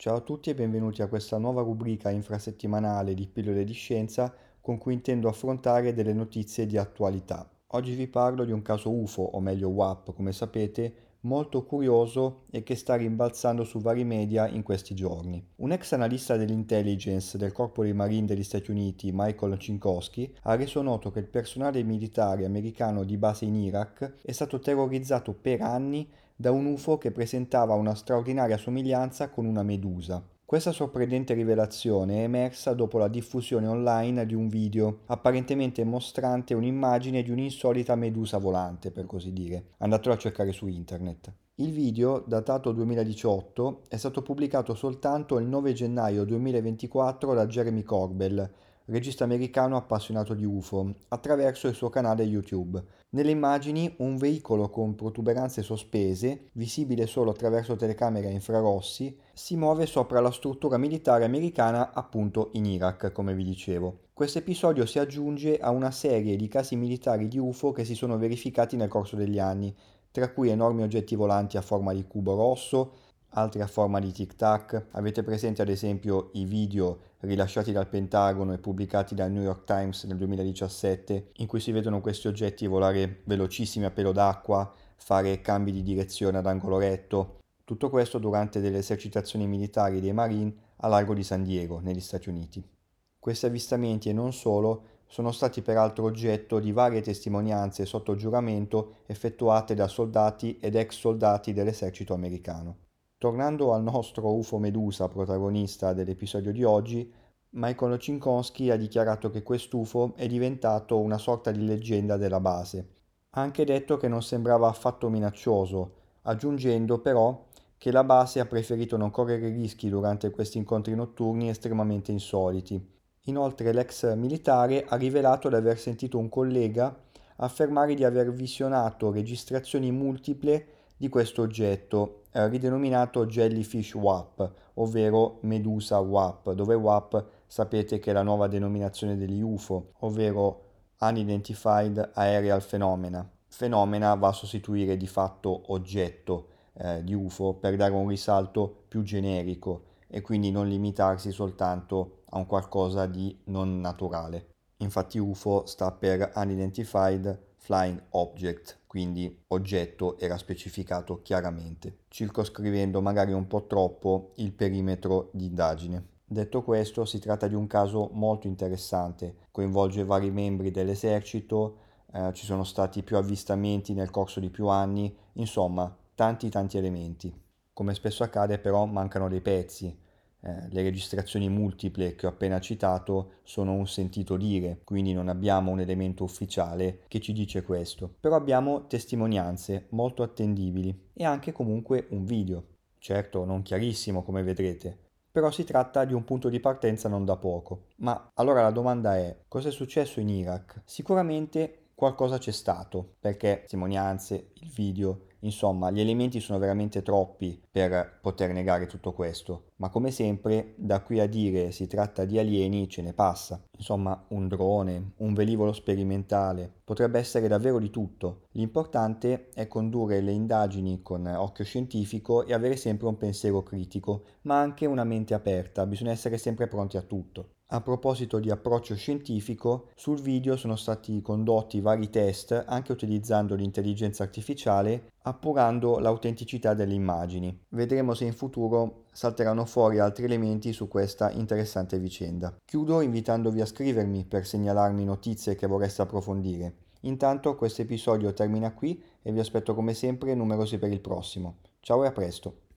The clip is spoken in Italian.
Ciao a tutti e benvenuti a questa nuova rubrica infrasettimanale di pillole di scienza con cui intendo affrontare delle notizie di attualità. Oggi vi parlo di un caso UFO, o meglio WAP, come sapete, molto curioso e che sta rimbalzando su vari media in questi giorni. Un ex analista dell'intelligence del Corpo dei Marine degli Stati Uniti, Michael Cinkowski, ha reso noto che il personale militare americano di base in Iraq è stato terrorizzato per anni da un UFO che presentava una straordinaria somiglianza con una medusa. Questa sorprendente rivelazione è emersa dopo la diffusione online di un video apparentemente mostrante un'immagine di un'insolita medusa volante, per così dire. Andatelo a cercare su internet. Il video, datato 2018, è stato pubblicato soltanto il 9 gennaio 2024 da Jeremy Corbell, regista americano appassionato di UFO, attraverso il suo canale YouTube. Nelle immagini un veicolo con protuberanze sospese, visibile solo attraverso telecamere a infrarossi, si muove sopra la struttura militare americana appunto in Iraq, come vi dicevo. Questo episodio si aggiunge a una serie di casi militari di UFO che si sono verificati nel corso degli anni, tra cui enormi oggetti volanti a forma di cubo rosso, altri a forma di tic tac. Avete presente ad esempio i video rilasciati dal Pentagono e pubblicati dal New York Times nel 2017 in cui si vedono questi oggetti volare velocissimi a pelo d'acqua, fare cambi di direzione ad angolo retto. Tutto questo durante delle esercitazioni militari dei Marine a largo di San Diego, negli Stati Uniti. Questi avvistamenti e non solo sono stati peraltro oggetto di varie testimonianze sotto giuramento effettuate da soldati ed ex soldati dell'esercito americano. Tornando al nostro UFO Medusa protagonista dell'episodio di oggi, Michael Cinkowski ha dichiarato che quest'UFO è diventato una sorta di leggenda della base. Ha anche detto che non sembrava affatto minaccioso, aggiungendo però che la base ha preferito non correre rischi durante questi incontri notturni estremamente insoliti. Inoltre l'ex militare ha rivelato di aver sentito un collega affermare di aver visionato registrazioni multiple di questo oggetto, eh, ridenominato Jellyfish WAP, ovvero Medusa WAP, dove WAP sapete che è la nuova denominazione degli UFO, ovvero Unidentified Aerial Phenomena. Fenomena va a sostituire di fatto oggetto eh, di UFO per dare un risalto più generico e quindi non limitarsi soltanto a un qualcosa di non naturale. Infatti UFO sta per Unidentified Flying Object, quindi oggetto era specificato chiaramente, circoscrivendo magari un po' troppo il perimetro di indagine. Detto questo, si tratta di un caso molto interessante, coinvolge vari membri dell'esercito, eh, ci sono stati più avvistamenti nel corso di più anni, insomma, tanti tanti elementi. Come spesso accade però mancano dei pezzi, eh, le registrazioni multiple che ho appena citato sono un sentito dire, quindi non abbiamo un elemento ufficiale che ci dice questo, però abbiamo testimonianze molto attendibili e anche comunque un video, certo non chiarissimo come vedrete, però si tratta di un punto di partenza non da poco. Ma allora la domanda è, cosa è successo in Iraq? Sicuramente qualcosa c'è stato, perché testimonianze, il video, insomma gli elementi sono veramente troppi per poter negare tutto questo, ma come sempre da qui a dire si tratta di alieni ce ne passa. Insomma un drone, un velivolo sperimentale, potrebbe essere davvero di tutto. L'importante è condurre le indagini con occhio scientifico e avere sempre un pensiero critico, ma anche una mente aperta, bisogna essere sempre pronti a tutto. A proposito di approccio scientifico, sul video sono stati condotti vari test anche utilizzando l'intelligenza artificiale, appurando l'autenticità delle immagini. Vedremo se in futuro salteranno fuori altri elementi su questa interessante vicenda. Chiudo invitandovi a scrivermi per segnalarmi notizie che vorreste approfondire. Intanto questo episodio termina qui e vi aspetto come sempre numerosi per il prossimo. Ciao e a presto!